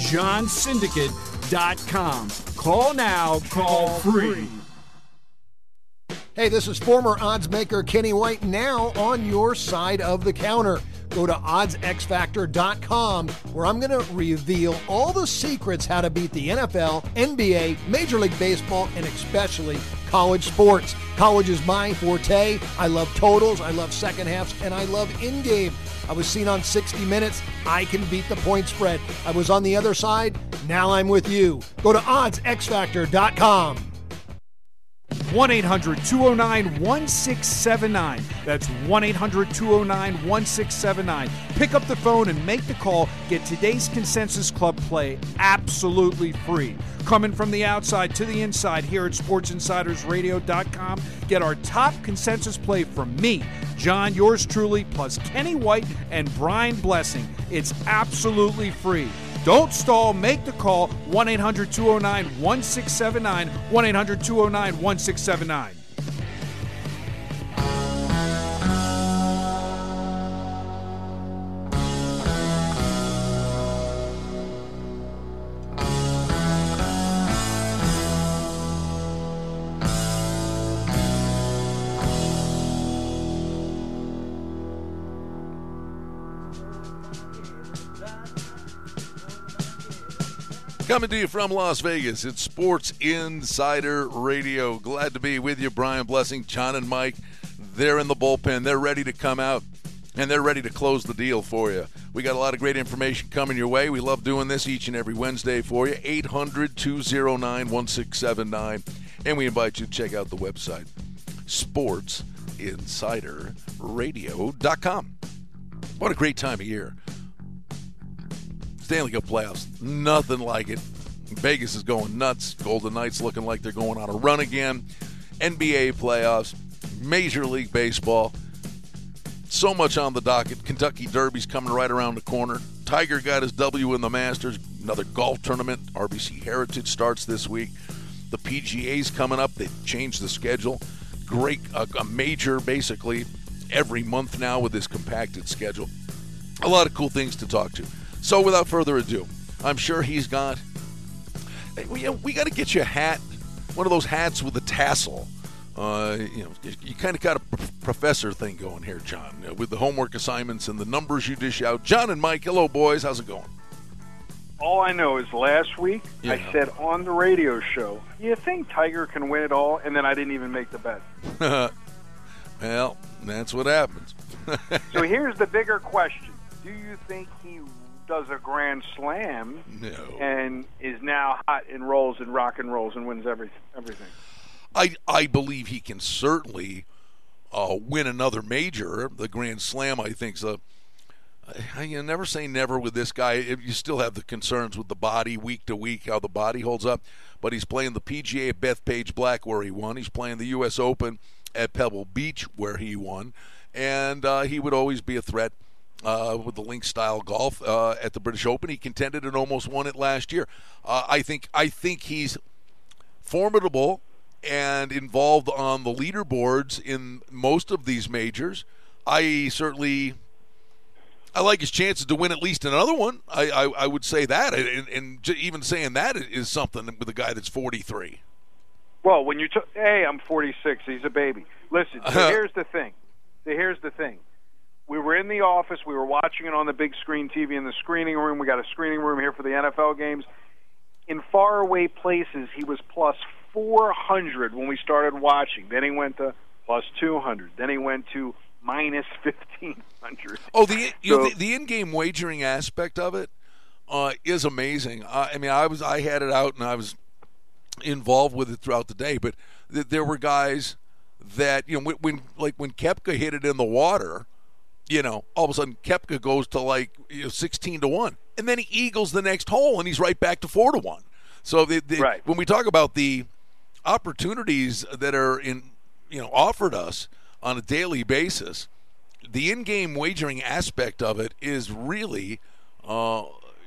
www.johnsyndicate.com. Call now, call free. Hey, this is former odds maker Kenny White now on your side of the counter. Go to oddsxfactor.com where I'm going to reveal all the secrets how to beat the NFL, NBA, Major League Baseball, and especially college sports. College is my forte. I love totals, I love second halves, and I love in game. I was seen on 60 Minutes. I can beat the point spread. I was on the other side. Now I'm with you. Go to oddsxfactor.com. 1 800 209 1679. That's 1 800 209 1679. Pick up the phone and make the call. Get today's Consensus Club play absolutely free. Coming from the outside to the inside here at SportsInsidersRadio.com. Get our top consensus play from me, John, yours truly, plus Kenny White and Brian Blessing. It's absolutely free. Don't stall. Make the call 1 800 209 1679. 1 800 209 1679. Coming to you from Las Vegas, it's Sports Insider Radio. Glad to be with you, Brian Blessing, John, and Mike. They're in the bullpen. They're ready to come out, and they're ready to close the deal for you. We got a lot of great information coming your way. We love doing this each and every Wednesday for you. 800 209 1679. And we invite you to check out the website, sportsinsiderradio.com. What a great time of year. Stanley Cup playoffs. Nothing like it. Vegas is going nuts. Golden Knights looking like they're going on a run again. NBA playoffs, Major League Baseball. So much on the docket. Kentucky Derby's coming right around the corner. Tiger got his W in the Masters. Another golf tournament. RBC Heritage starts this week. The PGA's coming up. They've changed the schedule. Great, a, a major basically every month now with this compacted schedule. A lot of cool things to talk to. So without further ado, I'm sure he's got. We, we got to get you a hat, one of those hats with a tassel. Uh, you know, you, you kind of got a professor thing going here, John, uh, with the homework assignments and the numbers you dish out. John and Mike, hello, boys. How's it going? All I know is last week yeah. I said on the radio show, "You think Tiger can win it all?" And then I didn't even make the bet. well, that's what happens. so here's the bigger question: Do you think he does a grand slam no. and is now hot and rolls and rock and rolls and wins every, everything. I I believe he can certainly uh, win another major. The Grand Slam, I think, is a. I, you never say never with this guy. You still have the concerns with the body week to week, how the body holds up. But he's playing the PGA at Bethpage Black where he won. He's playing the U.S. Open at Pebble Beach where he won, and uh, he would always be a threat uh, with the link style golf uh, at the British Open. He contended and almost won it last year. Uh, I think I think he's formidable and involved on the leaderboards in most of these majors. I certainly I like his chances to win at least another one. I I, I would say that, and, and even saying that is something with a guy that's 43. Well, when you t- hey, I'm 46. He's a baby. Listen, so here's the thing. So here's the thing we were in the office. We were watching it on the big screen TV in the screening room. We got a screening room here for the NFL games. in faraway places, he was plus 400 when we started watching. Then he went to plus 200. Then he went to minus 1500. Oh, the you so, know the, the, in-game wagering aspect of it uh, is amazing. Uh, I mean, I was I had it out and I was involved with it throughout the day, but th- there were guys that you know when, when like when Koepka hit it in the water, you know, all of a sudden Koepka goes to like you know, 16 to 1 and then he eagles the next hole and he's right back to 4 to 1. So the, the, right. when we talk about the opportunities that are in you know offered us on a daily basis, the in-game wagering aspect of it is really uh,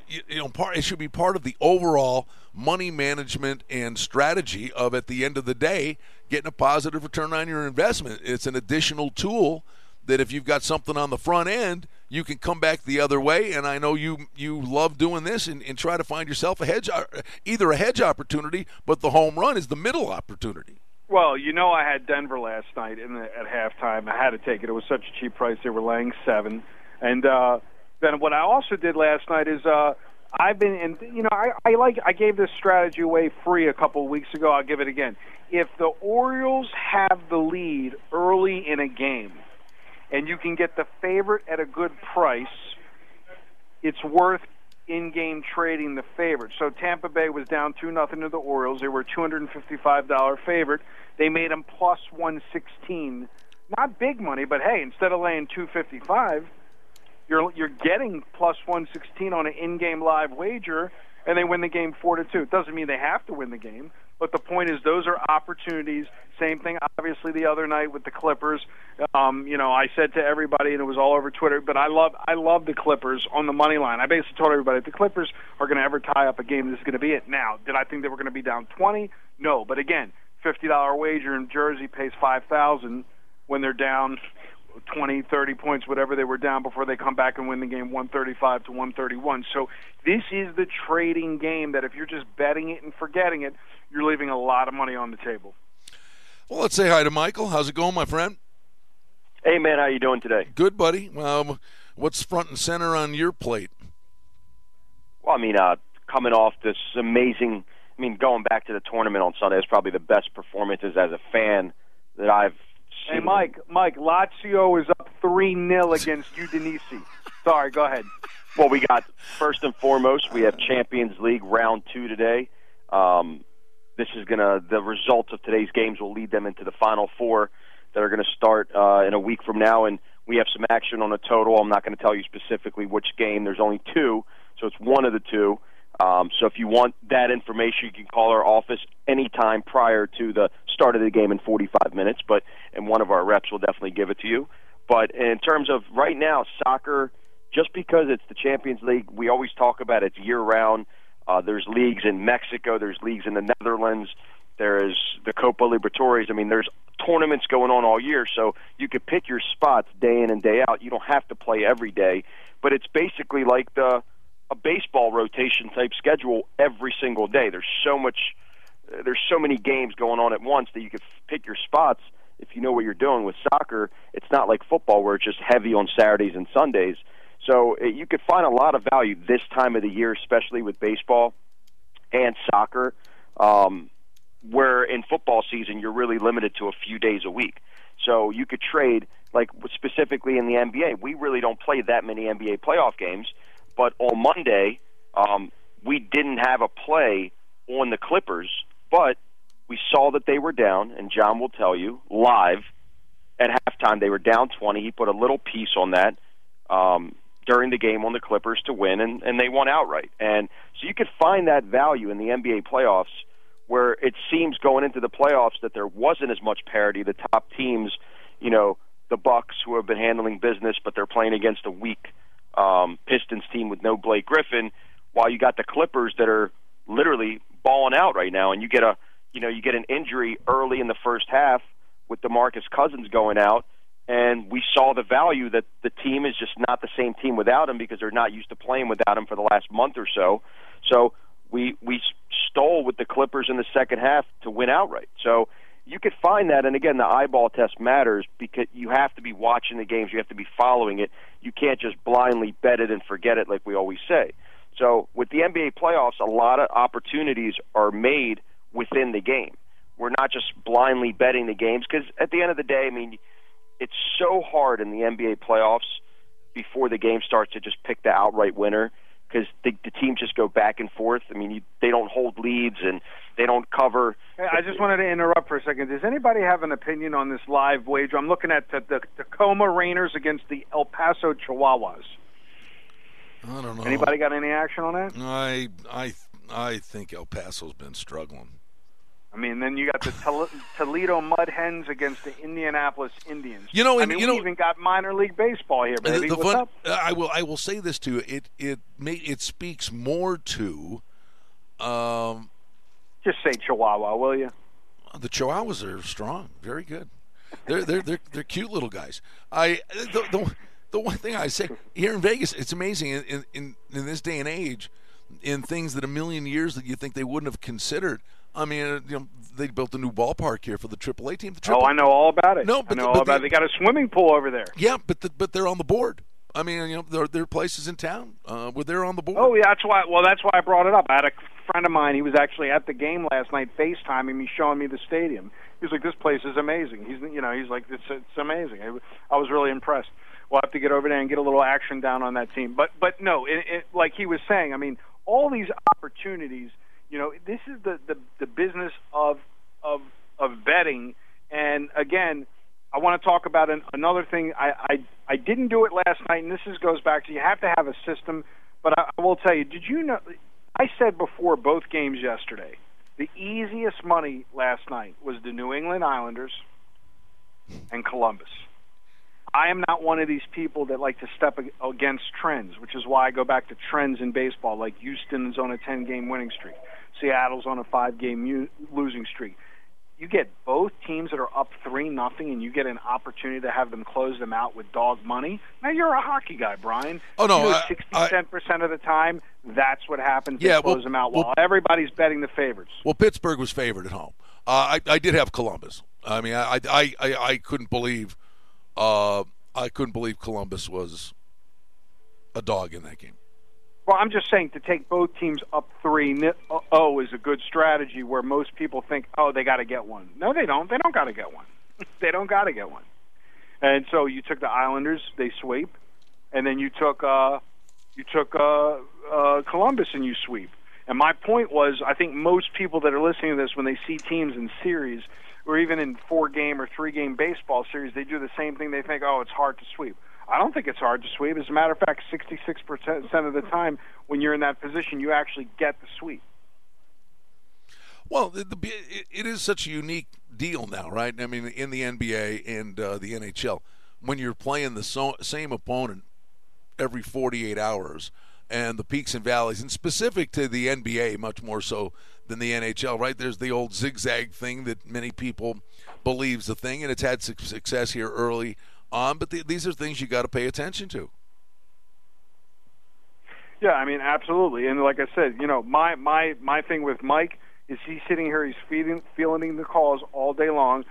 you, you know part it should be part of the overall money management and strategy of at the end of the day getting a positive return on your investment. It's an additional tool that if you've got something on the front end, you can come back the other way. And I know you you love doing this and, and try to find yourself a hedge, uh, either a hedge opportunity, but the home run is the middle opportunity. Well, you know, I had Denver last night in the, at halftime. I had to take it. It was such a cheap price; they were laying seven. And uh, then what I also did last night is uh, I've been, and you know, I, I like I gave this strategy away free a couple of weeks ago. I'll give it again. If the Orioles have the lead early in a game, and you can get the favorite at a good price, it's worth in-game trading the favorite. So Tampa Bay was down two nothing to the Orioles. They were two hundred and fifty-five dollar favorite. They made them plus one sixteen. Not big money, but hey, instead of laying two fifty-five, you're you're getting plus one sixteen on an in-game live wager, and they win the game four to two. It doesn't mean they have to win the game, but the point is, those are opportunities. Same thing, obviously, the other night with the Clippers. Um, you know, I said to everybody, and it was all over Twitter. But I love, I love the Clippers on the money line. I basically told everybody, if the Clippers are going to ever tie up a game, this is going to be it. Now, did I think they were going to be down twenty? No, but again, fifty dollar wager in Jersey pays five thousand when they're down 20, 30 points, whatever they were down before they come back and win the game 135 to 131. So this is the trading game that if you're just betting it and forgetting it, you're leaving a lot of money on the table. Well, let's say hi to Michael. How's it going, my friend? Hey, man, how you doing today? Good, buddy. Um, what's front and center on your plate? Well, I mean, uh, coming off this amazing, I mean, going back to the tournament on Sunday is probably the best performances as a fan that I've seen. Hey, Mike, Mike, Lazio is up 3 0 against Udinese. Sorry, go ahead. Well, we got first and foremost, we have Champions League round two today. Um, this is going to, the results of today's games will lead them into the final four that are going to start uh, in a week from now. And we have some action on a total. I'm not going to tell you specifically which game. There's only two, so it's one of the two. Um, so if you want that information, you can call our office anytime prior to the start of the game in 45 minutes. But and one of our reps will definitely give it to you. But in terms of right now, soccer, just because it's the Champions League, we always talk about it's year round. Uh, there's leagues in Mexico, there's leagues in the Netherlands, there is the Copa Libertadores. I mean, there's tournaments going on all year, so you could pick your spots day in and day out. You don't have to play every day, but it's basically like the a baseball rotation type schedule every single day. There's so much, there's so many games going on at once that you could pick your spots if you know what you're doing. With soccer, it's not like football where it's just heavy on Saturdays and Sundays. So uh, you could find a lot of value this time of the year, especially with baseball and soccer. Um, where in football season you're really limited to a few days a week. So you could trade like specifically in the NBA. We really don't play that many NBA playoff games but on Monday, um, we didn't have a play on the Clippers, but we saw that they were down, and John will tell you live at halftime they were down 20. He put a little piece on that um, during the game on the Clippers to win, and, and they won outright. And so you could find that value in the NBA playoffs where it seems going into the playoffs that there wasn't as much parity. The top teams, you know, the Bucks who have been handling business, but they're playing against a weak um, Pistons team with no Blake Griffin, while you got the Clippers that are literally balling out right now, and you get a you know you get an injury early in the first half with DeMarcus Cousins going out, and we saw the value that the team is just not the same team without him because they're not used to playing without him for the last month or so. So we we stole with the Clippers in the second half to win outright. So you could find that, and again, the eyeball test matters because you have to be watching the games, you have to be following it. You can't just blindly bet it and forget it like we always say. So with the NBA playoffs, a lot of opportunities are made within the game. We're not just blindly betting the games because at the end of the day, I mean, it's so hard in the NBA playoffs before the game starts to just pick the outright winner because the, the teams just go back and forth. I mean, you, they don't hold leads and they don't cover. Hey, I just wanted to interrupt for a second. Does anybody have an opinion on this live wager? I'm looking at the, the Tacoma Rainiers against the El Paso Chihuahuas. I don't know. Anybody got any action on that? I I I think El Paso's been struggling. I mean, then you got the Tol- Toledo Mud Hens against the Indianapolis Indians. You know, I mean, you we know- even got minor league baseball here, baby. the What's fun- up? I will I will say this too. It it may, it speaks more to um, Just say Chihuahua, will you? the Chihuahuas are strong, very good. They're they're they're they're cute little guys. I the the, the one thing I say here in Vegas, it's amazing in, in in in this day and age, in things that a million years that you think they wouldn't have considered. I mean, uh, you know, they built a new ballpark here for the AAA team. The Oh, I know all about it. No, I but know the- all about the- it. They got a swimming pool over there. Yeah, but the, but they're on the board. I mean, you know, there there are places in town uh, where they're on the board. Oh, yeah, that's why. Well, that's why I brought it up. I had a friend of mine. He was actually at the game last night, FaceTiming me, showing me the stadium. He was like, "This place is amazing." He's, you know, he's like, "It's it's amazing." I, I was really impressed. We'll have to get over there and get a little action down on that team. But but no, it, it, like he was saying, I mean, all these opportunities. You know, this is the the, the business of of of betting. And again, I want to talk about an, another thing. I, I I didn't do it last night, and this is goes back to you have to have a system. But I, I will tell you, did you know? I said before both games yesterday, the easiest money last night was the New England Islanders and Columbus. I am not one of these people that like to step against trends, which is why I go back to trends in baseball, like Houston's on a 10 game winning streak, Seattle's on a five game mu- losing streak. You get both teams that are up three nothing, and you get an opportunity to have them close them out with dog money. Now you're a hockey guy, Brian. Oh, no, you know, I- I- 60 percent of the time, that's what happens. They Yeah, close well- them out well- everybody's betting the favorites. Well, Pittsburgh was favored at home. Uh, I, I did have Columbus. I mean, I, I, I, I couldn't believe, uh, I couldn't believe Columbus was a dog in that game. Well, I'm just saying to take both teams up three ni- oh is a good strategy. Where most people think, oh, they got to get one. No, they don't. They don't got to get one. they don't got to get one. And so you took the Islanders, they sweep, and then you took uh, you took uh, uh, Columbus and you sweep. And my point was, I think most people that are listening to this, when they see teams in series or even in four game or three game baseball series, they do the same thing. They think, oh, it's hard to sweep. I don't think it's hard to sweep. As a matter of fact, 66% of the time when you're in that position, you actually get the sweep. Well, it, it is such a unique deal now, right? I mean, in the NBA and uh, the NHL, when you're playing the so, same opponent every 48 hours, and the peaks and valleys, and specific to the NBA, much more so than the NHL, right? There's the old zigzag thing that many people believes the thing, and it's had suc- success here early on. But the, these are things you got to pay attention to. Yeah, I mean, absolutely. And like I said, you know, my my my thing with Mike is he's sitting here, he's feeding, fielding the calls all day long.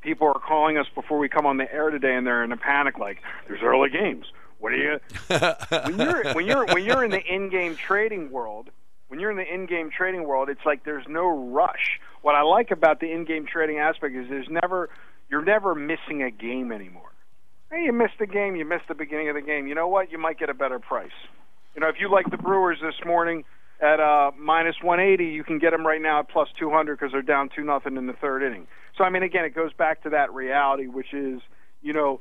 People are calling us before we come on the air today, and they're in a panic, like, "There's early games. What are you?" when you're when you're when you're in the in-game trading world, when you're in the in-game trading world, it's like there's no rush. What I like about the in-game trading aspect is there's never you're never missing a game anymore. Hey, you missed the game, you missed the beginning of the game. You know what? You might get a better price. You know, if you like the Brewers this morning at uh, minus 180, you can get them right now at plus 200 because they're down two nothing in the third inning. So I mean, again, it goes back to that reality, which is, you know,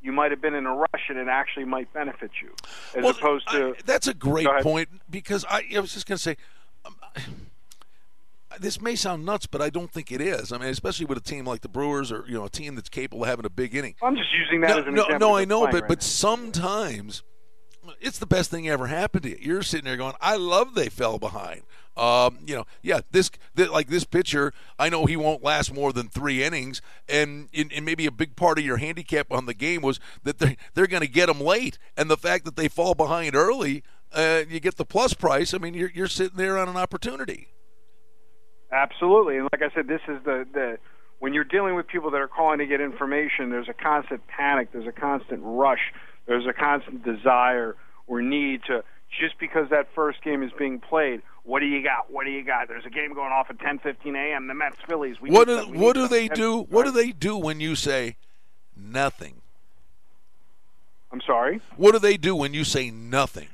you might have been in a rush and it actually might benefit you, as Well, opposed to. I- that's a great point because I, I was just going to say. Um, this may sound nuts, but I don't think it is. I mean, especially with a team like the Brewers, or you know, a team that's capable of having a big inning. I'm just using that no, as an no, example. no, I know, but right but now. sometimes it's the best thing ever happened to you. You're sitting there going, "I love they fell behind." Um, you know, yeah, this th- like this pitcher, I know he won't last more than three innings, and, and, and maybe a big part of your handicap on the game was that they're they're going to get him late, and the fact that they fall behind early, uh, you get the plus price. I mean, you're you're sitting there on an opportunity. Absolutely, and like I said, this is the the when you're dealing with people that are calling to get information. There's a constant panic. There's a constant rush. There's a constant desire or need to just because that first game is being played. What do you got? What do you got? There's a game going off at 10:15 a.m. The Mets Phillies. We what do, we what do they And- do? What do they do when you say nothing? I'm sorry. What do they do when you say nothing?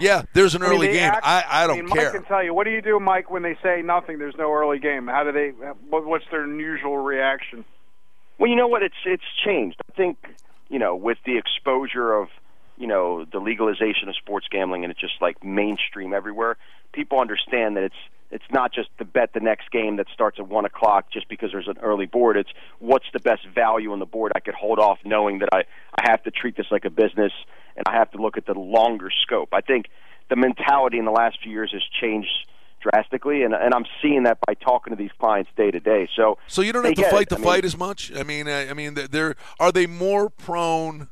Yeah, there's an I mean, early they game. act- I, I don't mean, care. Mike can tell you. What do you do, Mike, when they say nothing? There's no early game. How do they? What, what's their usual reaction? Well, you know what? It's it's changed. I think you know with the exposure of you know the legalization of sports gambling and it's just like mainstream everywhere. People understand that it's it's not just to bet the next game that starts at one o'clock just because there's an early board. It's what's the best value on the board I could hold off, knowing that I I have to treat this like a business and I have to look at the longer scope. I think the mentality in the last few years has changed drastically, and and I'm seeing that by talking to these clients day to day. So So you don't have to fight it. the I mean, fight as much. I mean, I, I mean, they're are they more prone?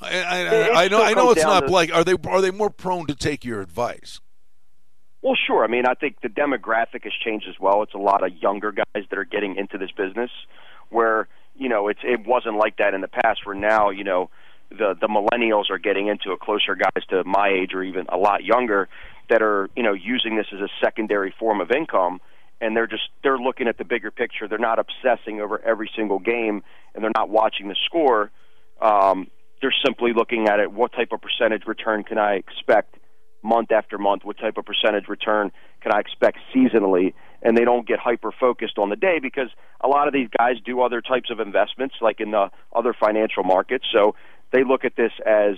I, I, I know. I know it's not to- like are they are they more prone to take your advice? Well, sure. I mean, I think the demographic has changed as well. It's a lot of younger guys that are getting into this business, where you know it's it wasn't like that in the past. Where now you know the the millennials are getting into it, closer guys to my age or even a lot younger that are you know using this as a secondary form of income, and they're just they're looking at the bigger picture. They're not obsessing over every single game, and they're not watching the score. Um, they're simply looking at it. What type of percentage return can I expect? month after month, what type of percentage return can I expect seasonally? And they don't get hyper focused on the day because a lot of these guys do other types of investments, like in the other financial markets. So they look at this as,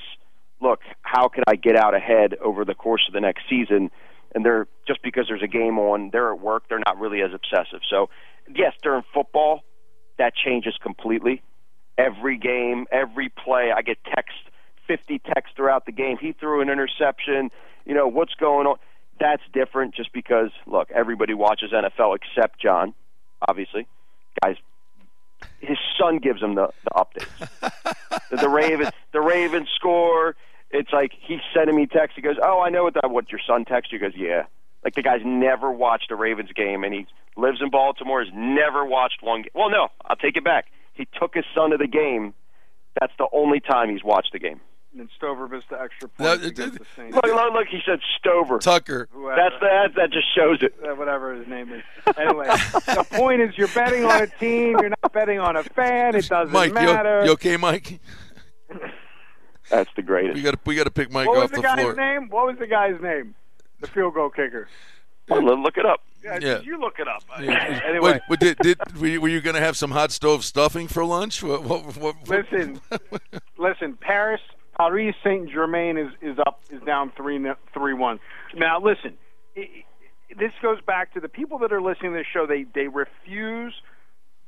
look, how can I get out ahead over the course of the next season? And they're just because there's a game on, they're at work, they're not really as obsessive. So, yes, during football, that changes completely. Every game, every play, I get text, 50 texts throughout the game. He threw an interception. You know, what's going on? That's different just because, look, everybody watches NFL except John, obviously. Guys, his son gives him the, the updates. the, Ravens, the Ravens score. It's like he's sending me text. He goes, "Oh, I know what that. What your son texted you?" He goes, "Yeah." Like the guy's never watched a Ravens game, and he lives in Baltimore. Has never watched one. Game. Well, no, I'll take it back. He took his son to the game. That's the only time he's watched the game. And Stover missed the extra No, point it- against it- the Look, look, look he said Stover. Tucker. Whoever- That's that. That just shows it. whatever his name is. Anyway, the point is, you're betting on a team. You're not betting on a fan. It doesn't Mike, you, matter. you okay, Mike? That's the greatest. We got to we got to pick Mike what was off the, the, guy's floor. name? What was the guy's name? The field goal kicker. Well, let- look it up. Yeah, Yeah. you look it up. Yeah. Anyway, Wait, did, did were you, you going to have some hot stove stuffing for lunch? What, what, what, listen, listen. Paris, Paris Saint Germain is is up is down three three one. Now listen, i i this goes back to the people that are listening to this show. They they refuse.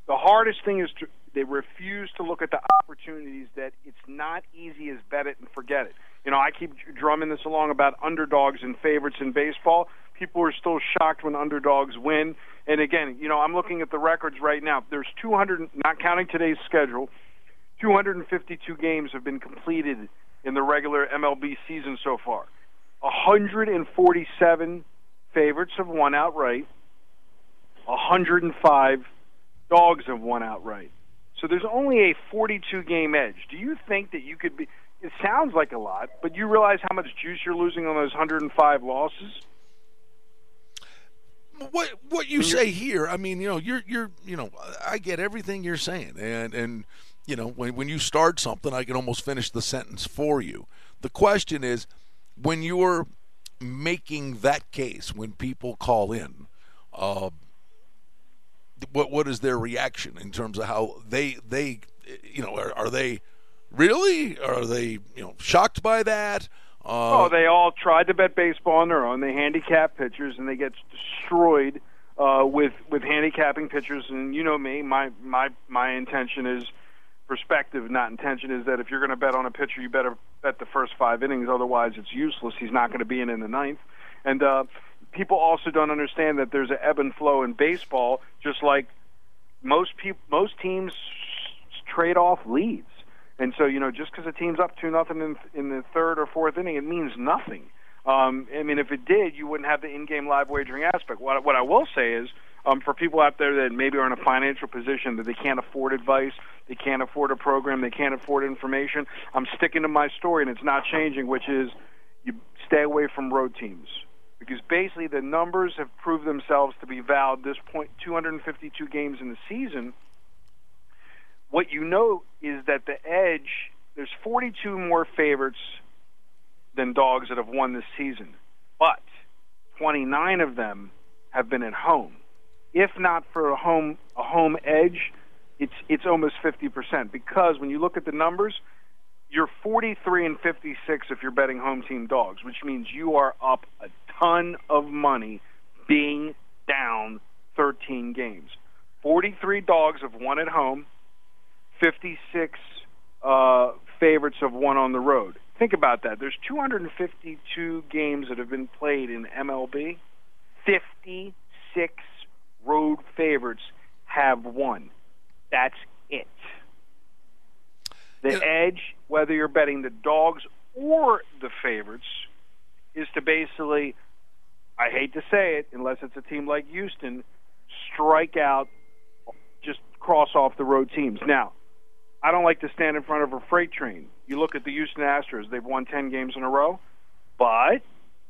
The hardest thing is to they refuse to look at the opportunities that it's not easy as bet it and forget it. You know, I keep drumming this along about underdogs and favorites in baseball. People are still shocked when underdogs win. And again, you know, I'm looking at the records right now. There's 200, not counting today's schedule, 252 games have been completed in the regular MLB season so far. 147 favorites have won outright. 105 dogs have won outright. So there's only a 42 game edge. Do you think that you could be? It sounds like a lot, but you realize how much juice you're losing on those 105 losses. What what you say here? I mean, you know, you're you're you know, I get everything you're saying, and and you know, when when you start something, I can almost finish the sentence for you. The question is, when you're making that case, when people call in, uh, what what is their reaction in terms of how they they you know are, are they really are they you know shocked by that? Uh, Oh, they all tried to bet baseball on their own. They handicap pitchers, and they get destroyed uh, with with handicapping pitchers. And you know me, my my my intention is perspective, not intention. Is that if you're going to bet on a pitcher, you better bet the first five innings. Otherwise, it's useless. He's not going to be in in the ninth. And uh, people also don't understand that there's an ebb and flow in baseball, just like most people, most teams trade off leads. And so, you know, just because a team's up two nothing in, in the third or fourth inning, it means nothing. Um, I mean, if it did, you wouldn't have the in-game live wagering aspect. What, what I will say is, um, for people out there that maybe are in a financial position that they can't afford advice, they can't afford a program, they can't afford information, I'm sticking to my story, and it's not changing. Which is, you stay away from road teams because basically the numbers have proved themselves to be valid. This point, 252 games in the season. What you note is that the edge there's 42 more favorites than dogs that have won this season, but 29 of them have been at home. If not for a home a home edge, it's it's almost 50% because when you look at the numbers, you're 43 and 56 if you're betting home team dogs, which means you are up a ton of money being down 13 games. 43 dogs have won at home, 56 uh, favorites have won on the road. Think about that. There's 252 games that have been played in MLB. 56 road favorites have won. That's it. The yeah. edge, whether you're betting the dogs or the favorites, is to basically, I hate to say it, unless it's a team like Houston, strike out, just cross off the road teams. Now, I don't like to stand in front of a freight train. You look at the Houston Astros, they've won 10 games in a row. But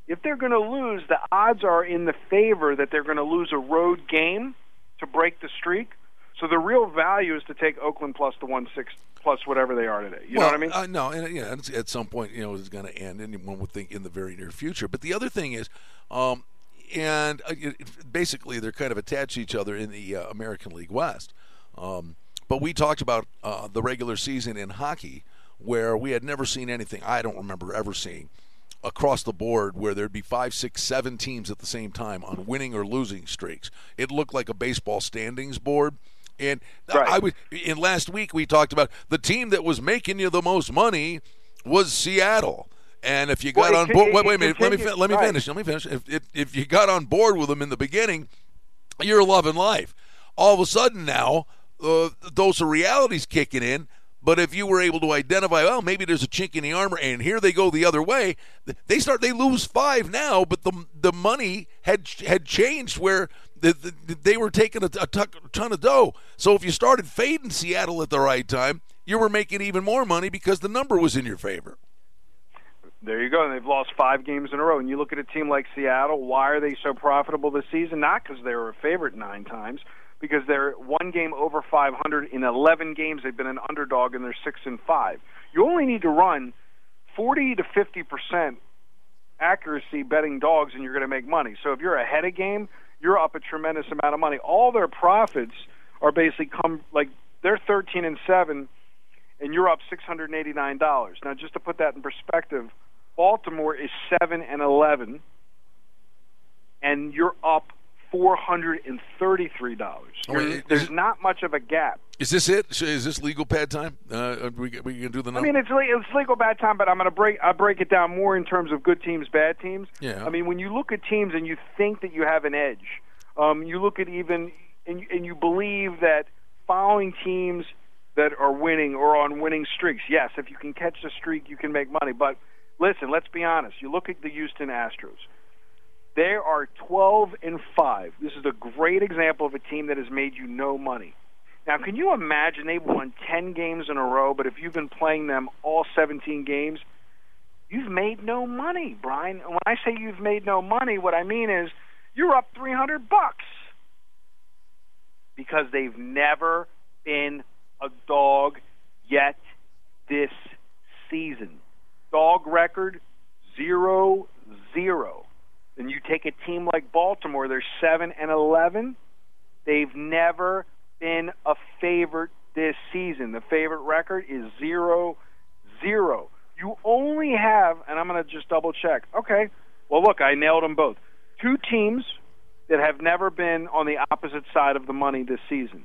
if they're going to lose, the odds are in the favor that they're going to lose a road game to break the streak. So the real value is to take Oakland plus the one six plus whatever they are today. You well, know what I mean? Uh, no, and know, at some point, you know, it's going to end. Anyone would think in the very near future. But the other thing is, um, and uh, basically, they're kind of attached to each other in the uh, American League West. Um, but we talked about uh, the regular season in hockey, where we had never seen anything. I don't remember ever seeing across the board where there'd be five, six, seven teams at the same time on winning or losing streaks. It looked like a baseball standings board. And right. I was in last week we talked about the team that was making you the most money was Seattle. And if you got well, on board, wait, wait a minute, let me let me finish. Let me finish. If, if if you got on board with them in the beginning, you're loving life. All of a sudden now uh, those are realities kicking in. But if you were able to identify, well, maybe there's a chink in the armor, and here they go the other way, they start they lose five now, but the the money had had changed where the, the, they were taking a, a ton of dough. So if you started fading Seattle at the right time, you were making even more money because the number was in your favor. There you go. And they've lost five games in a row. And you look at a team like Seattle. Why are they so profitable this season? Not because they were a favorite nine times because they're one game over 500 in 11 games. They've been an underdog and they're six and five. You only need to run 40 to 50 percent accuracy betting dogs, and you're going to make money. So if you're ahead of game, you're up a tremendous amount of money. All their profits are basically come like they're 13 and seven, and you're up 689 dollars. Now, just to put that in perspective, Baltimore is seven and 11, and you're up four hundred and thirty-three dollars. There's not much of a gap. Is this it? Is this legal pad time? Uh, we we can do the. Number? I mean, it's it's legal bad time, but I'm going to break I break it down more in terms of good teams, bad teams. Yeah. I mean, when you look at teams and you think that you have an edge, um, you look at even and and you believe that following teams that are winning or on winning streaks. Yes, if you can catch the streak, you can make money. But listen, let's be honest. You look at the Houston Astros. They are 12 and 5. This is a great example of a team that has made you no money. Now, can you imagine they've won 10 games in a row, but if you've been playing them all 17 games, you've made no money, Brian. And when I say you've made no money, what I mean is you're up 300 bucks because they've never been a dog yet this season. Dog record zero zero. Then you take a team like Baltimore, they're 7 and 11. They've never been a favorite this season. The favorite record is 0 0. You only have, and I'm going to just double check. Okay, well, look, I nailed them both. Two teams that have never been on the opposite side of the money this season.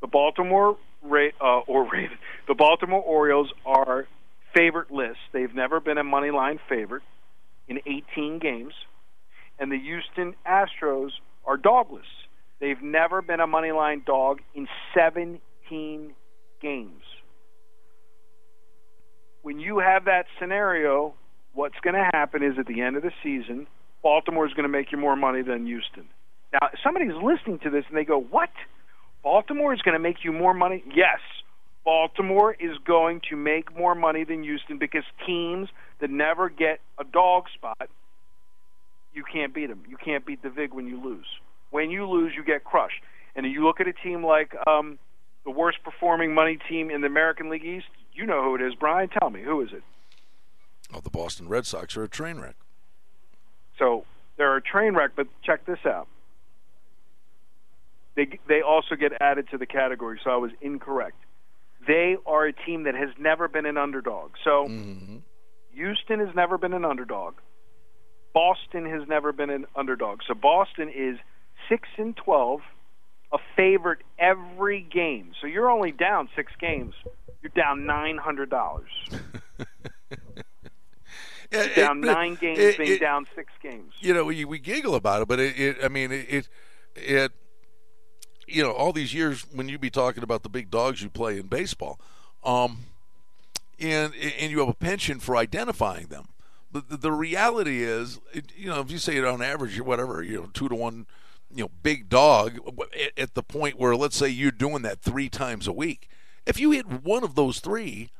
The Baltimore uh, or Raven, the Baltimore Orioles are favorite list. They've never been a money line favorite in 18 games and the Houston Astros are dogless. They've never been a money line dog in 17 games. When you have that scenario, what's going to happen is at the end of the season, Baltimore is going to make you more money than Houston. Now, if somebody's listening to this and they go, "What? Baltimore is going to make you more money?" Yes. Baltimore is going to make more money than Houston because teams that never get a dog spot, you can't beat them. You can't beat the Vig when you lose. When you lose, you get crushed. And you look at a team like um, the worst performing money team in the American League East. You know who it is, Brian. Tell me who is it? Oh, the Boston Red Sox are a train wreck. So they're a train wreck, but check this out. They they also get added to the category, so I was incorrect. They are a team that has never been an underdog. So mm-hmm. Houston has never been an underdog. Boston has never been an underdog. So Boston is six and twelve, a favorite every game. So you're only down six games. You're down nine hundred dollars. Yeah, down it, nine games, it, being down six games. You know, we, we giggle about it, but it, it I mean, it, it, you know, all these years when you be talking about the big dogs you play in baseball, um, and and you have a penchant for identifying them. The, the reality is, you know, if you say it on average, whatever, you know, two to one, you know, big dog at, at the point where let's say you're doing that three times a week. If you hit one of those three,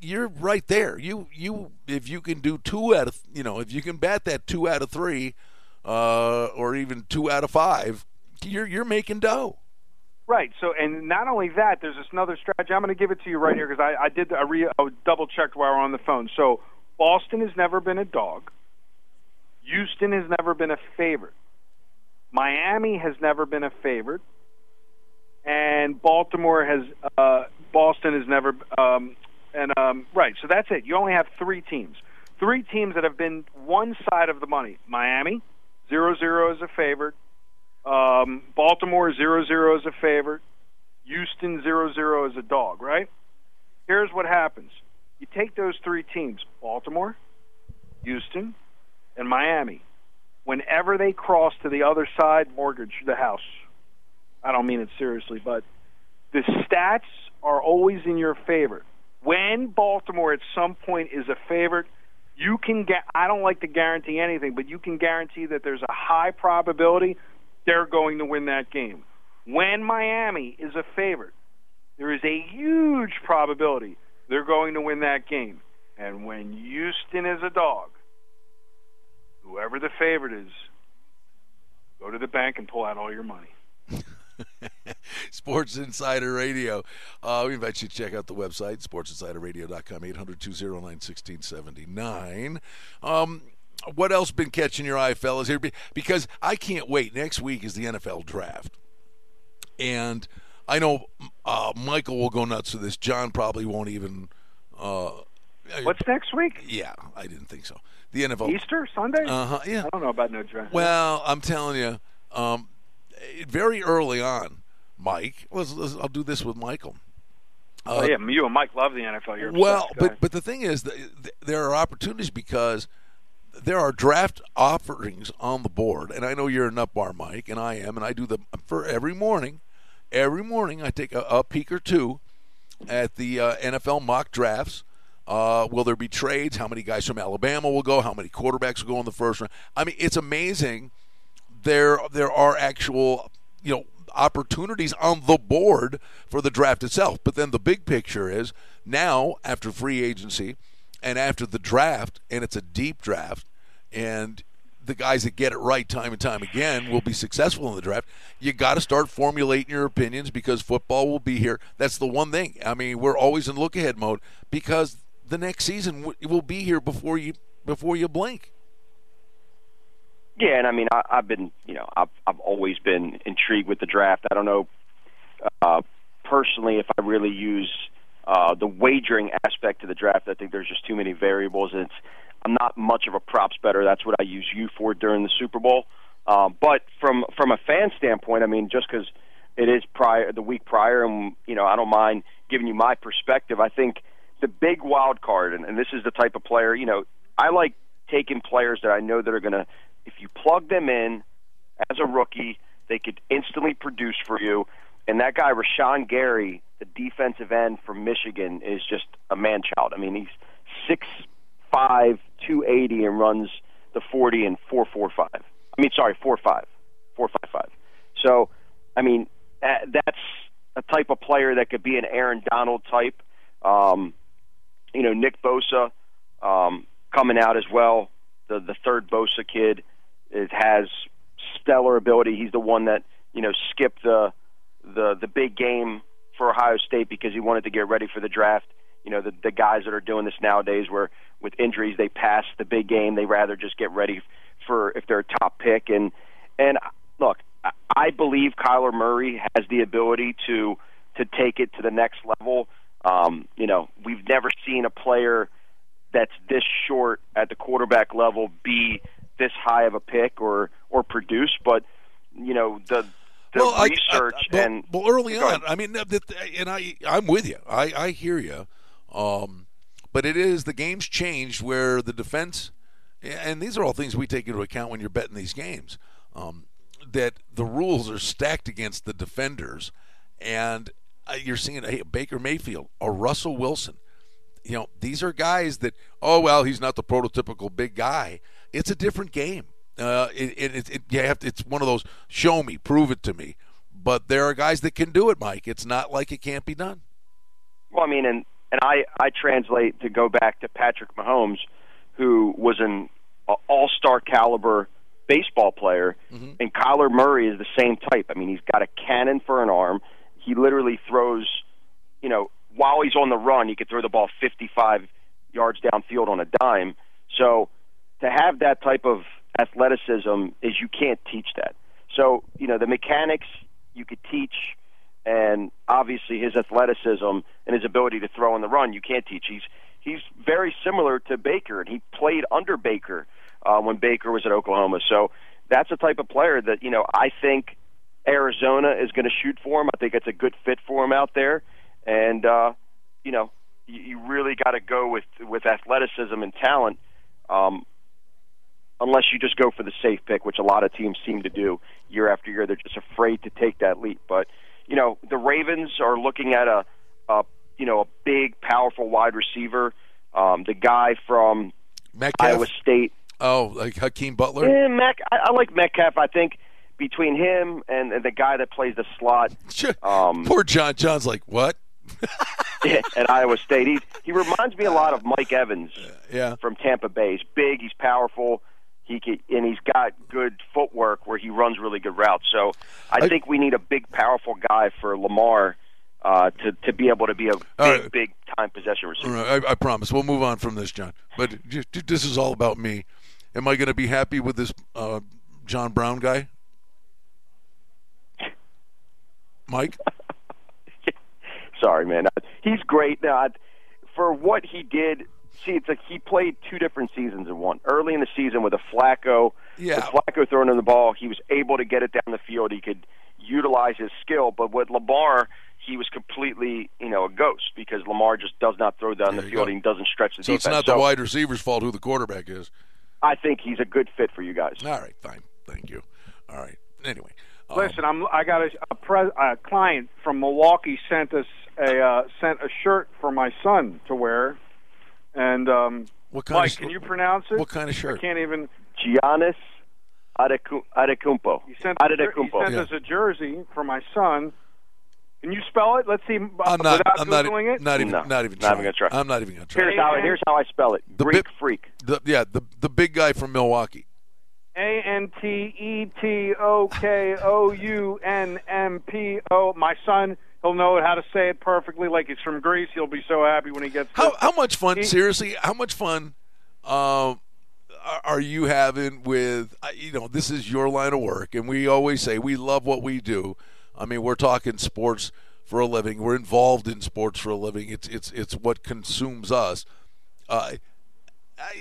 you're right there. You you if you can do two out of you know if you can bat that two out of three, uh, or even two out of five, you're you're making dough. Right. So, and not only that, there's this another strategy. I'm going to give it to you right here because I, I did I, re, double checked while we're on the phone. So, Boston has never been a dog. Houston has never been a favorite. Miami has never been a favorite, and Baltimore has. Uh, Boston has never. Um, and um, right, so that's it. You only have three teams. Three teams that have been one side of the money. Miami, zero zero is a favorite. Um, Baltimore, zero zero is a favorite. Houston, zero zero is a dog. Right. Here's what happens. You take those three teams, Baltimore, Houston, and Miami. Whenever they cross to the other side, mortgage the house. I don't mean it seriously, but the stats are always in your favor when Baltimore at some point is a favorite, you can get. I don't like to guarantee anything, but you can guarantee that there's a high probability they're going to win that game. When Miami is a favorite, there is a huge probability they're going to win that game. And when Houston is a dog, whoever the favorite is, go to the bank and pull out all your money. Sports Insider Radio. Uh, we invite you to check out the website, sportsinsiderradio.com, 800 209 1679. Um, what else been catching your eye, fellas, here? Because I can't wait. Next week is the NFL draft. And I know uh, Michael will go nuts with this. John probably won't even. Uh, What's next week? Yeah, I didn't think so. The NFL Easter Sunday. Uh huh. Yeah. I don't know about no draft. Well, I'm telling you, um, very early on, Mike. Let's, let's, I'll do this with Michael. Uh, oh yeah, you and Mike love the NFL. You're well, but but the thing is, there are opportunities because there are draft offerings on the board, and I know you're a nut bar, Mike, and I am, and I do them for every morning. Every morning, I take a, a peek or two at the uh, NFL mock drafts. Uh, will there be trades? How many guys from Alabama will go? How many quarterbacks will go in the first round? I mean, it's amazing. There, there are actual, you know, opportunities on the board for the draft itself. But then the big picture is now, after free agency and after the draft, and it's a deep draft, and the guys that get it right time and time again will be successful in the draft. You got to start formulating your opinions because football will be here. That's the one thing. I mean, we're always in look ahead mode because the next season will be here before you before you blink. Yeah, and I mean, I, I've been, you know, I've I've always been intrigued with the draft. I don't know uh, personally if I really use uh, the wagering aspect of the draft. I think there's just too many variables. It's I'm not much of a props better. That's what I use you for during the Super Bowl. Um, but from from a fan standpoint, I mean, just because it is prior the week prior, and you know, I don't mind giving you my perspective. I think the big wild card, and, and this is the type of player, you know, I like taking players that I know that are going to if you plug them in as a rookie, they could instantly produce for you. And that guy, Rashan Gary, the defensive end from Michigan, is just a man child. I mean, he's six five, two eighty, and runs the forty in four four five. I mean, sorry, four five, four five five. So, I mean, that's a type of player that could be an Aaron Donald type. Um, you know, Nick Bosa um, coming out as well. The the third Bosa kid it has stellar ability. He's the one that you know skipped the the the big game for Ohio State because he wanted to get ready for the draft. You know, the the guys that are doing this nowadays, where with injuries they pass the big game, they rather just get ready for if they're a top pick. And and look, I believe Kyler Murray has the ability to to take it to the next level. Um, you know, we've never seen a player that's this short at the quarterback level be this high of a pick or or produce, but you know the the well, research I, I, well, and well early on. I mean, and I I'm with you. I I hear you. Um, but it is the game's changed where the defense, and these are all things we take into account when you're betting these games. Um, that the rules are stacked against the defenders, and uh, you're seeing a Baker Mayfield, or Russell Wilson. You know, these are guys that, oh well, he's not the prototypical big guy. It's a different game. Uh, it, it, it, you have to, it's one of those show me, prove it to me. But there are guys that can do it, Mike. It's not like it can't be done. Well, I mean, and and I I translate to go back to Patrick Mahomes, who was an all star caliber baseball player, mm-hmm. and Kyler Murray is the same type. I mean, he's got a cannon for an arm. He literally throws, you know, while he's on the run, he could throw the ball 55 yards downfield on a dime. So to have that type of athleticism is you can't teach that. So, you know, the mechanics you could teach and obviously his athleticism and his ability to throw on the run you can't teach. He's he's very similar to Baker and he played under Baker uh, when Baker was at Oklahoma. So that's a type of player that, you know, I think Arizona is going to shoot for him. I think it's a good fit for him out there. And uh, you know, you, you really got to go with with athleticism and talent. Um, unless you just go for the safe pick, which a lot of teams seem to do year after year. They're just afraid to take that leap. But you know, the Ravens are looking at a, a you know a big, powerful wide receiver. Um, the guy from Metcalf. Iowa State. Oh, like Hakeem Butler. Yeah, Mac. I, I like Metcalf. I think between him and, and the guy that plays the slot. Um, Poor John. John's like, what? at Iowa State. He he reminds me a lot of Mike Evans. Yeah. From Tampa Bay. He's big. He's powerful. He can, and he's got good footwork where he runs really good routes. So I, I think we need a big, powerful guy for Lamar. Uh, to to be able to be a big right. big time possession receiver. Right. I, I, promise we'll move on from this, John. But just, this is all about me. Am I going to be happy with this uh, John Brown guy, Mike? sorry, man. He's great. Now, for what he did, see, it's like he played two different seasons in one. Early in the season with a Flacco, yeah. with Flacco throwing him the ball, he was able to get it down the field. He could utilize his skill. But with Lamar, he was completely, you know, a ghost because Lamar just does not throw down there the field. Go. He doesn't stretch the so defense. So it's not the wide receiver's fault who the quarterback is. I think he's a good fit for you guys. All right, fine. Thank you. All right. Anyway. Um, Listen, I'm. I got a, a, pre, a client from Milwaukee sent us a uh, sent a shirt for my son to wear, and um, what kind Mike, of, can you pronounce it? What kind of shirt? I can't even. Giannis Antetokounmpo. He sent, Adetokounmpo. He sent yeah. us a jersey for my son. Can you spell it? Let's see. I'm not. I'm not, it? not even. No, not even. Not even gonna try. I'm not even gonna try. Here's how. Here's how I spell it. The Greek big, freak. The, yeah, the the big guy from Milwaukee. A N T E T O K O U N M P O. My son, he'll know how to say it perfectly, like he's from Greece. He'll be so happy when he gets. How this. how much fun? He, seriously, how much fun? Uh, are you having with you know this is your line of work and we always say we love what we do i mean we're talking sports for a living we're involved in sports for a living it's it's it's what consumes us uh,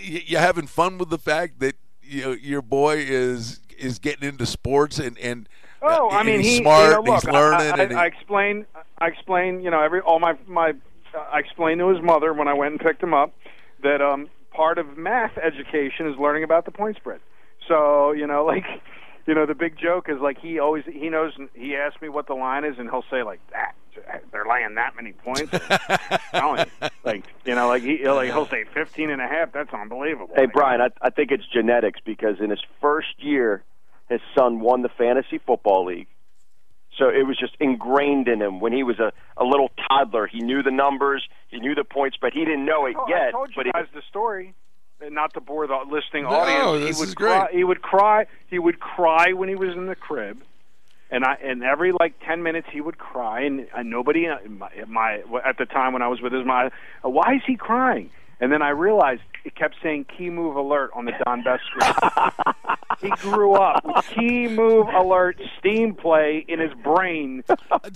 you having fun with the fact that you know, your boy is is getting into sports and and oh, I mean, he's he, smart. You know, look, he's learning. I, I, he, I explain. I explain. You know, every all my my. I explained to his mother when I went and picked him up that um part of math education is learning about the point spread. So you know, like you know, the big joke is like he always he knows. He asks me what the line is, and he'll say like that. They're laying that many points. like you know, like he he'll, like he'll say fifteen and a half. That's unbelievable. Hey Brian, I, I think it's genetics because in his first year, his son won the fantasy football league. So it was just ingrained in him when he was a, a little toddler. He knew the numbers, he knew the points, but he didn't know it Oh, yet. I told you but he, guys the story. And Not to bore the listening No, audience. this he would is cry. He would cry. He would cry when he was in the crib, and I and every like ten minutes he would cry, and, and nobody my, my at the time when I was with his mom, uh, why is he crying? And then I realized it kept saying "key move alert" on the Don Best screen. he grew up with "key move alert" steam play in his brain,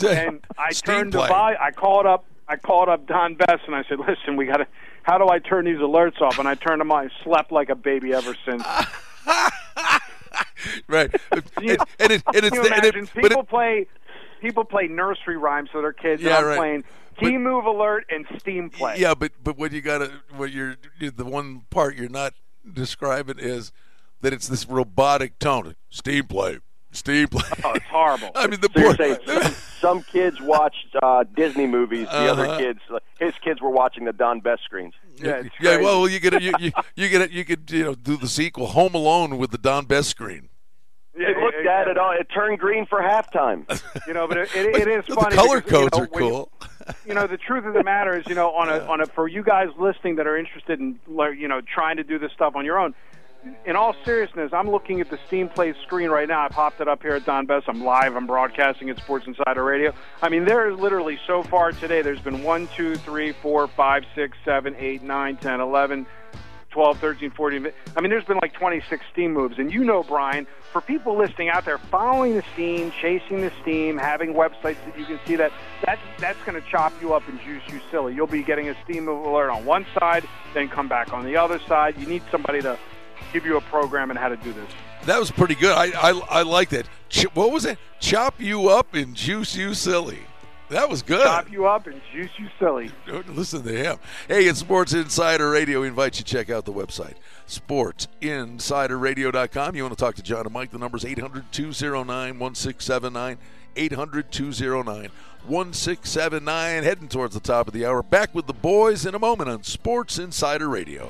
and I Steam turned play. the volume. I called up. I called up Don Best and I said, "Listen, we got to. How do I turn these alerts off?" And I turned them on. I slept like a baby ever since. right. and, You- and it, and it's Can you the- and imagine? it, people it, play. People play nursery rhymes to their kids. Yeah, and I'm right. playing key move alert and steam play. yeah, but but what you got to what you're the one part you're not describing is that it's this robotic tone. Steam play, steam play. Oh, it's horrible. I mean, the so you're poor. saying some, some kids watched uh, Disney movies, the Uh-huh. other kids, his kids were watching the Don Best screens. Yeah, it's yeah, well, you get you, you you get you could you know do the sequel Home Alone with the Don Best screen. yeah, They looked at it, all, it turned green for halftime. You know, but it, it, it is the funny. color because, you codes know, are when you- cool. You know the truth of the matter is you know on a on a for you guys listening that are interested in like, you know trying to do this stuff on your own in all seriousness i'm looking at the steam play screen right now. I popped it up here at don best i'm live. I'm broadcasting at sports insider radio. I mean there is literally so far today there's been one two three four five six seven eight nine ten eleven 12, 13, 14. I mean, there's been like 26 steam moves. And you know, Brian, for people listening out there, following the steam, chasing the steam, having websites that you can see that, that's, that's going to chop you up and juice you silly. You'll be getting a steam move alert on one side, then come back on the other side. You need somebody to give you a program on how to do this. That was pretty good. I I, I like that. Ch- what was it? Chop you up and juice you silly. That was good. Chop you up and juice you silly. Listen to him. Hey, it's Sports Insider Radio. We invite you to check out the website, sportsinsiderradio.com. You want to talk to John and Mike? The number's 800 209 1679. 800 209 1679. Heading towards the top of the hour. Back with the boys in a moment on Sports Insider Radio.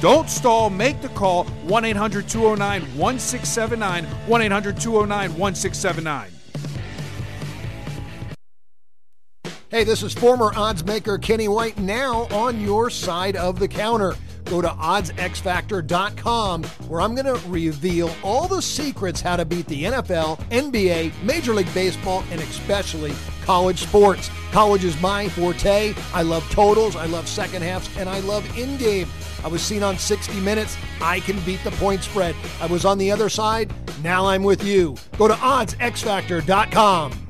Don't stall. Make the call 1 800 209 1679. 1 800 209 1679. Hey, this is former odds maker Kenny White now on your side of the counter. Go to oddsxfactor.com where I'm going to reveal all the secrets how to beat the NFL, NBA, Major League Baseball, and especially college sports. College is my forte. I love totals, I love second halves, and I love in game. I was seen on 60 Minutes. I can beat the point spread. I was on the other side. Now I'm with you. Go to oddsxfactor.com.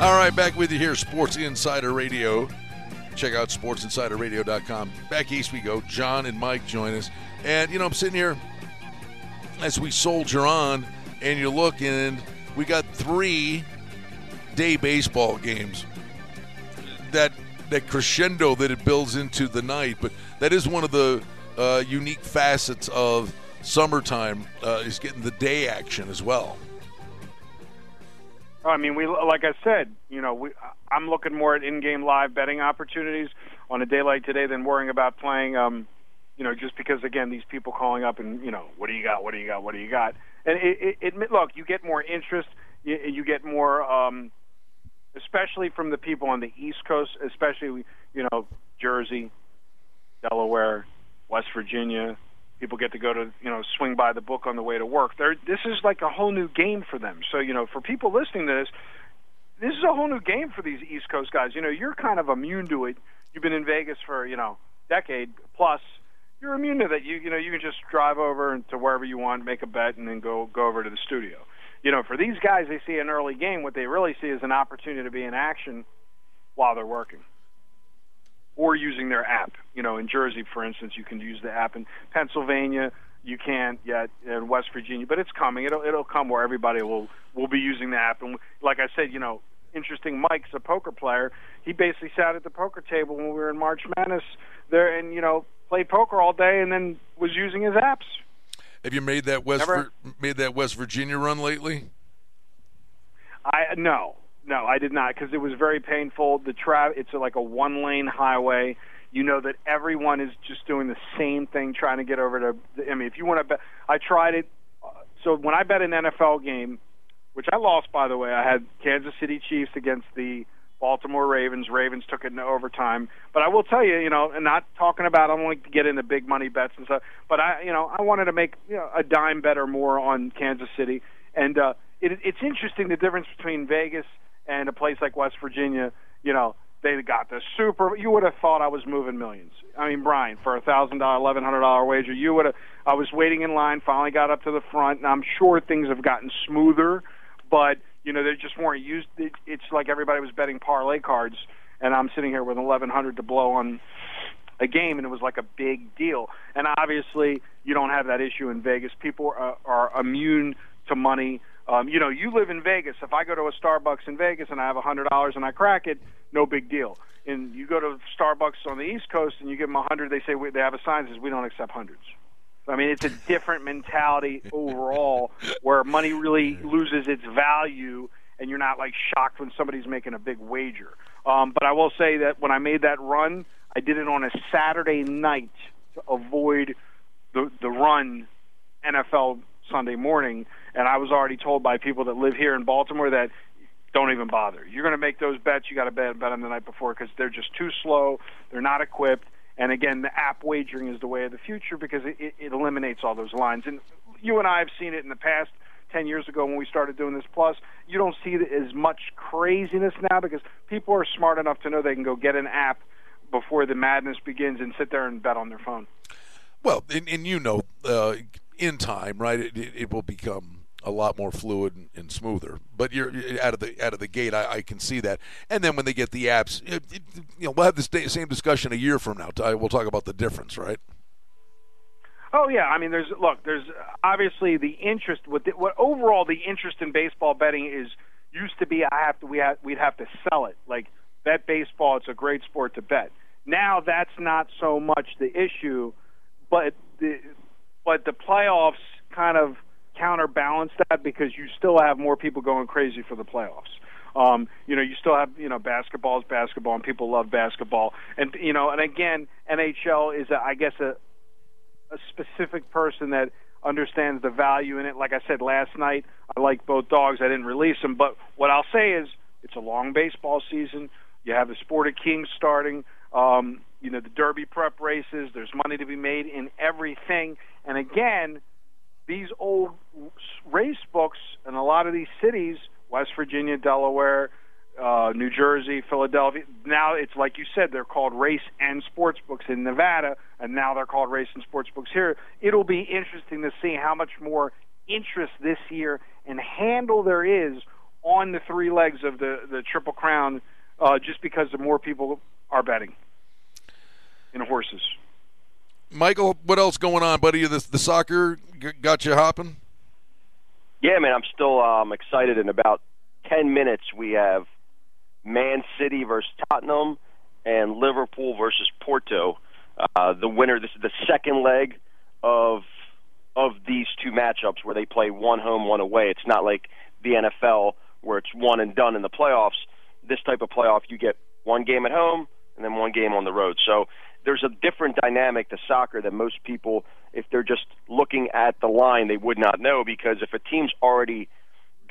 All right, back with you here, Sports Insider Radio. Check out sportsinsiderradio.com. Back east we go. John and Mike join us. And, you know, I'm sitting here as we soldier on, and you look, and we got three day baseball games, that that crescendo that it builds into the night. But that is one of the uh, unique facets of summertime uh, is getting the day action as well. I mean, we like I said, you know, we, I'm looking more at in-game live betting opportunities on a day like today than worrying about playing. Um, you know, just because again, these people calling up and you know, what do you got? What do you got? What do you got? And it, it, it look, you get more interest, you, you get more, um, especially from the people on the East Coast, especially you know, Jersey, Delaware, West Virginia, people get to go to you know swing by the book on the way to work. They're, this is like a whole new game for them. So you know, for people listening to this, this is a whole new game for these East Coast guys. You know, you're kind of immune to it. You've been in Vegas for you know decade plus. You're immune to that. You you know you can just drive over to wherever you want, make a bet, and then go go over to the studio. You know, for these guys, they see an early game. What they really see is an opportunity to be in action while they're working or using their app. You know, in Jersey, for instance, you can use the app. In Pennsylvania, you can't yet. In West Virginia, but it's coming. It'll it'll come where everybody will will be using the app. And like I said, you know, interesting. Mike's a poker player. He basically sat at the poker table when we were in March Madness there, and you know, played poker all day, and then was using his apps. Have you made that West Vir- made that West Virginia run lately? I no, no, I did not because it was very painful. The tra- it's like a one lane highway. You know that everyone is just doing the same thing, trying to get over to. I mean, if you want to bet, I tried it. So when I bet an NFL game, which I lost by the way, I had Kansas City Chiefs against the Baltimore Ravens. Ravens took it into overtime. But I will tell you, you know, and not talking about I don't like to get into big money bets and stuff. But I, you know, I wanted to make you know, a dime bet or more on Kansas City, and uh, it, it's interesting the difference between Vegas and a place like West Virginia, you know, they got the super. You would have thought I was moving millions. I mean, Brian, for a thousand dollar, eleven hundred dollar wager, you would have. I was waiting in line, finally got up to the front, and I'm sure things have gotten smoother, but you know they just weren't used. It, it's like everybody was betting parlay cards, and I'm sitting here with eleven hundred to blow on a game, and it was like a big deal. And obviously, you don't have that issue in Vegas. People are, are immune to money. Um, you know, you live in Vegas. If I go to a Starbucks in Vegas and I have a hundred dollars and I crack it, no big deal. And you go to Starbucks on the East Coast and you give them a hundred, they say we, they have a sign that says we don't accept hundreds. I mean, it's a different mentality overall, where money really loses its value, and you're not like shocked when somebody's making a big wager. Um, but I will say that when I made that run, I did it on a Saturday night to avoid the the run NFL Sunday morning, and I was already told by people that live here in Baltimore that don't even bother. You're going to make those bets. You got to bet bet them the night before because they're just too slow. They're not equipped. And again, the app wagering is the way of the future because it, it, it eliminates all those lines. And you and I have seen it in the past. 10 years ago when we started doing this plus you don't see as much craziness now because people are smart enough to know they can go get an app before the madness begins and sit there and bet on their phone well and, and you know uh, in time right it, it, will become a lot more fluid and, and, smoother. But you're, you're, out of the out of the gate. I, I, can see that. And then when they get the apps, it, it, you know, we'll have the same discussion a year from now. We'll talk about the difference, right? Oh yeah, I mean, there's look, there's obviously the interest. What, the, what overall the interest in baseball betting is used to be. I have to we have we'd have to sell it like bet baseball. It's a great sport to bet. Now that's not so much the issue, but the but the playoffs kind of counterbalance that because you still have more people going crazy for the playoffs. Um, you know, you still have you know basketball is basketball, and people love basketball, and you know, and again, NHL is a, I guess a a specific person that understands the value in it. Like I said last night, I like both dogs. I didn't release them, but what I'll say is it's a long baseball season. You have the Sport of Kings starting. Um, you know the Derby prep races. There's money to be made in everything, and again these old race books in a lot of these cities, West Virginia, Delaware, uh, New Jersey, Philadelphia. Now it's like you said, they're called race and sports books in Nevada, and now they're called race and sports books here. It'll be interesting to see how much more interest this year and handle there is on the three legs of the the Triple Crown, uh, just because the more people are betting in horses. Michael, what else going on, buddy? The, the soccer got you hopping? Yeah, man, I'm still um, excited. In about 10 minutes, we have Man City versus Tottenham and Liverpool versus Porto. Uh, the winner. This is the second leg of of these two matchups where they play one home, one away. It's not like the NFL where it's one and done in the playoffs. This type of playoff, you get one game at home and then one game on the road. So there's a different dynamic to soccer that most people, if they're just looking at the line, they would not know because if a team's already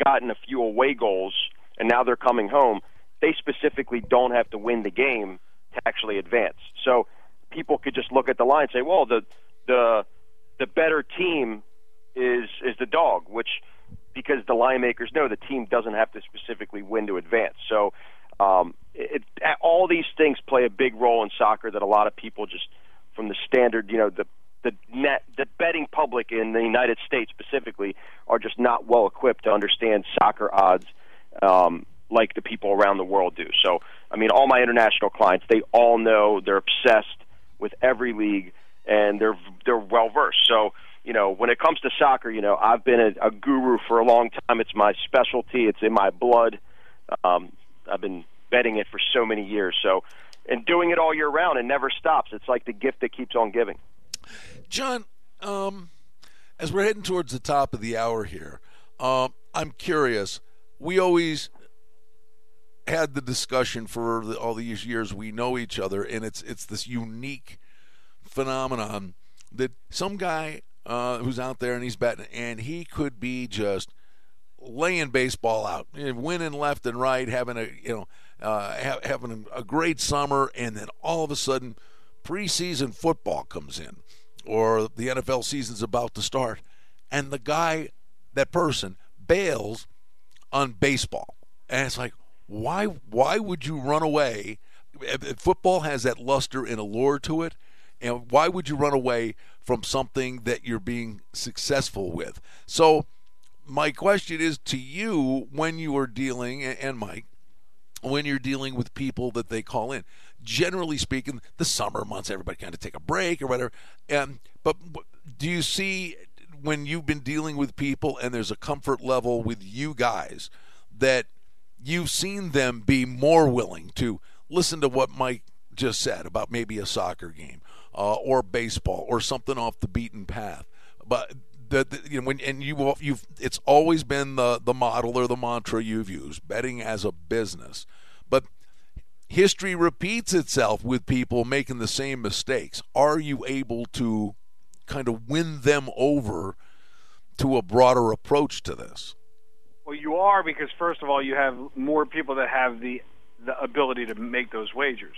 gotten a few away goals and now they're coming home, they specifically don't have to win the game to actually advance. So people could just look at the line and say, well, the the the better team is is the dog, which because the line makers know the team doesn't have to specifically win to advance. So um, it, all these things play a big role in soccer that a lot of people just from the standard, you know, the the net the betting public in the United States specifically are just not well equipped to understand soccer odds um, like the people around the world do. So, I mean, all my international clients, they all know they're obsessed with every league and they're they're well versed. So, you know, when it comes to soccer, you know, I've been a, a guru for a long time. It's my specialty. It's in my blood. Um, I've been betting it for so many years. So, and doing it all year round and never stops. It's like the gift that keeps on giving. John, um, as we're heading towards the top of the hour here, uh, I'm curious. We always had the discussion for the, all these years we know each other, and it's it's this unique phenomenon that some guy uh, who's out there and he's betting, and he could be just laying baseball out, winning left and right, having a you know uh, having a great summer, and then all of a sudden preseason football comes in, or the NFL season's about to start, and the guy, that person, bails on baseball, and it's like why why would you run away? Football has that luster and allure to it, and why would you run away from something that you're being successful with? So, my question is to you: when you are dealing, and Mike, when you're dealing with people that they call in, generally speaking, the summer months, everybody kind of take a break or whatever. And but do you see when you've been dealing with people and there's a comfort level with you guys that you've seen them be more willing to listen to what Mike just said about maybe a soccer game uh, or baseball or something off the beaten path. But the, the, you know when and you you've it's always been the the model or the mantra you've used betting as a business, but history repeats itself with people making the same mistakes. Are you able to kind of win them over to a broader approach to this? Well, you are because first of all, you have more people that have the the ability to make those wagers.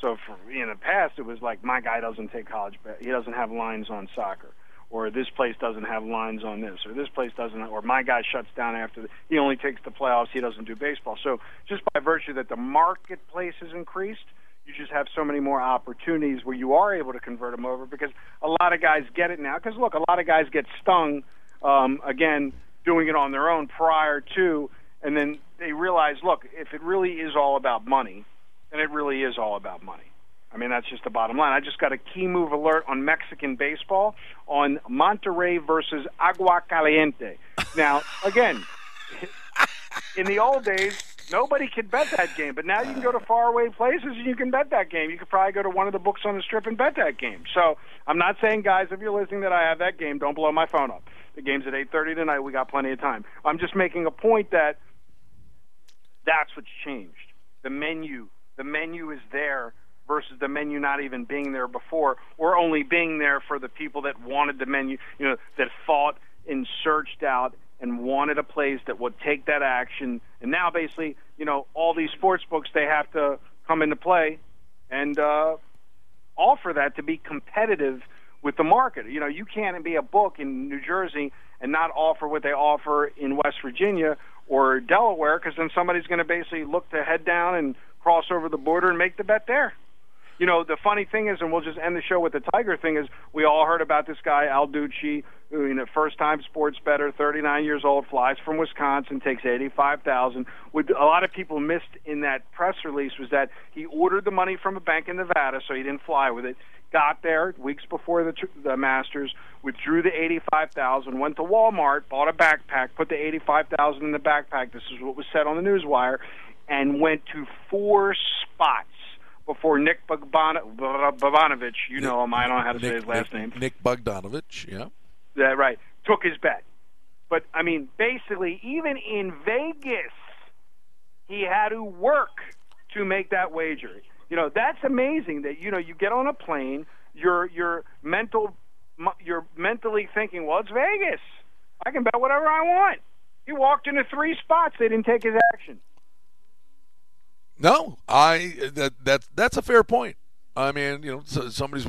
So for, in the past, it was like my guy doesn't take college bet. He doesn't have lines on soccer, or this place doesn't have lines on this, or this place doesn't, or my guy shuts down after the, he only takes the playoffs. He doesn't do baseball. So just by virtue that the marketplace has increased, you just have so many more opportunities where you are able to convert them over because a lot of guys get it now. Because look, a lot of guys get stung um, again doing it on their own prior to, and then they realize, look, if it really is all about money, then it really is all about money. I mean, that's just the bottom line. I just got a key move alert on Mexican baseball on Monterrey versus Aguascalientes. Now, again, in the old days, nobody could bet that game, but now you can go to faraway places and you can bet that game. You could probably go to one of the books on the strip and bet that game. So I'm not saying, guys, if you're listening that I have that game, don't blow my phone up. The game's at 8:30 tonight. We got plenty of time. I'm just making a point that that's what's changed. The menu, the menu is there versus the menu not even being there before, or only being there for the people that wanted the menu, you know, that fought and searched out and wanted a place that would take that action. And now, basically, you know, all these sports books they have to come into play and uh, offer that to be competitive with the market. You know, you can't be a book in New Jersey and not offer what they offer in West Virginia or Delaware because then somebody's going to basically look to head down and cross over the border and make the bet there. You know, the funny thing is, and we'll just end the show with the Tiger thing is, we all heard about this guy Adducci, who, you know, first time sports better, 39 years old, flies from Wisconsin, takes 85,000. What a lot of people missed in that press release was that he ordered the money from a bank in Nevada, so he didn't fly with it. Got there weeks before the the Masters, withdrew the 85,000, went to Walmart, bought a backpack, put the 85,000 in the backpack. This is what was said on the newswire, and went to four spots before Nick Bogdanovich, you know him, I don't know how to Nick, say his last Nick, name. Nick Bogdanovich, yeah. That right. Took his bet. But I mean, basically, even in Vegas, he had to work to make that wager. You know, that's amazing. That you know, you get on a plane, you're you're mental, you're mentally thinking, well, it's Vegas. I can bet whatever I want. He walked into three spots. They didn't take his action. No, I that that that's a fair point. I mean, you know, somebody's.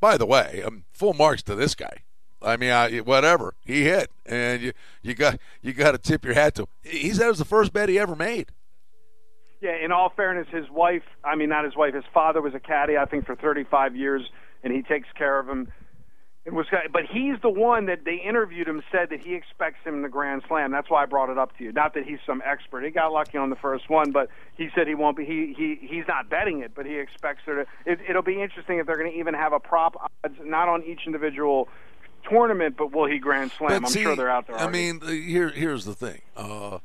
By the way, um, full marks to this guy. I mean, I, whatever he hit, and you you got you got to tip your hat to. Him. He said it was the first bet he ever made. Yeah, in all fairness, his wife, I mean, not his wife, his father was a caddy, I think, for 35 years, and he takes care of him. It was, but he's the one that they interviewed him said that he expects him in the Grand Slam. That's why I brought it up to you. Not that he's some expert. He got lucky on the first one, but he said he won't be. He he he's not betting it, but he expects there to. It, it'll be interesting if they're going to even have a prop odds, not on each individual tournament, but will he Grand Slam? I'm sure they're out there. I mean, here here's the thing. Uh,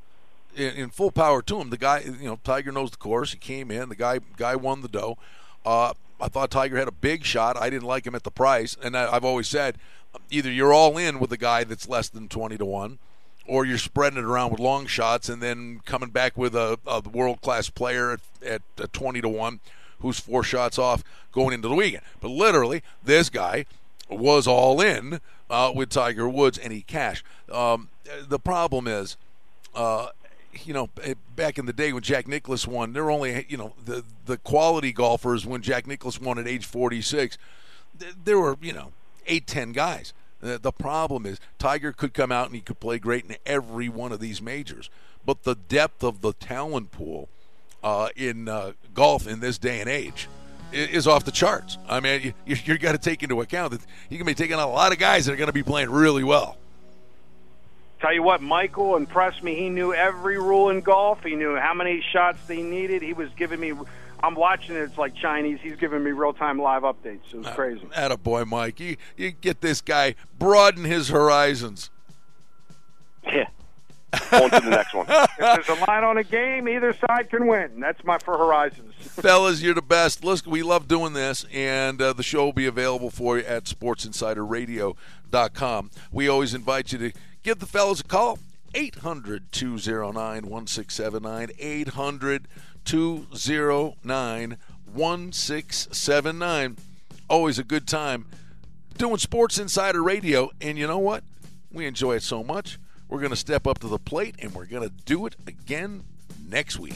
in, in, full power to him, the guy, you know, Tiger knows the course. He came in. The guy guy won the dough. Uh, I thought Tiger had a big shot. I didn't like him at the price, and I, I've always said either you're all in with a guy that's less than twenty to one, or you're spreading it around with long shots and then coming back with a, a world class player at, at, at twenty to one, who's four shots off going into the weekend. But literally, this guy was all in uh, with Tiger Woods, and he cashed. Um, the problem is. Uh, you know, back in the day when Jack Nicklaus won, there were only you know the the quality golfers when Jack Nicklaus won at age 46. There were you know eight ten guys. The problem is Tiger could come out and he could play great in every one of these majors, but the depth of the talent pool uh, in uh, golf in this day and age is off the charts. I mean, you, you got to take into account that you can be taking a lot of guys that are going to be playing really well. Tell you what, Michael impressed me. He knew every rule in golf. He knew how many shots they needed. He was giving me. I'm watching it. It's like Chinese. He's giving me real time live updates. It was crazy. Atta boy, Mike. You you get this guy broaden his horizons. Yeah. on to the next one. if there's a line on a game, either side can win. That's my for horizons. Fellas, you're the best. Listen, we love doing this, and uh, the show will be available for you at SportsInsiderRadio.com. We always invite you to give the fellas a call. 800 209 1679. 800 209 1679. Always a good time doing Sports Insider Radio. And you know what? We enjoy it so much. We're going to step up to the plate and we're going to do it again next week.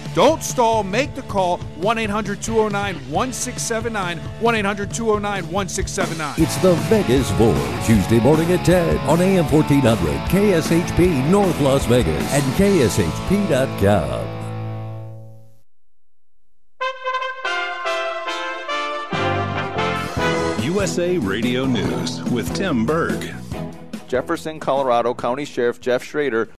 Don't stall. Make the call 1 800 209 1679. 1 800 209 1679. It's the Vegas Bowl, Tuesday morning at 10 on AM 1400, KSHP North Las Vegas, and KSHP.com. USA Radio News with Tim Berg. Jefferson, Colorado County Sheriff Jeff Shrader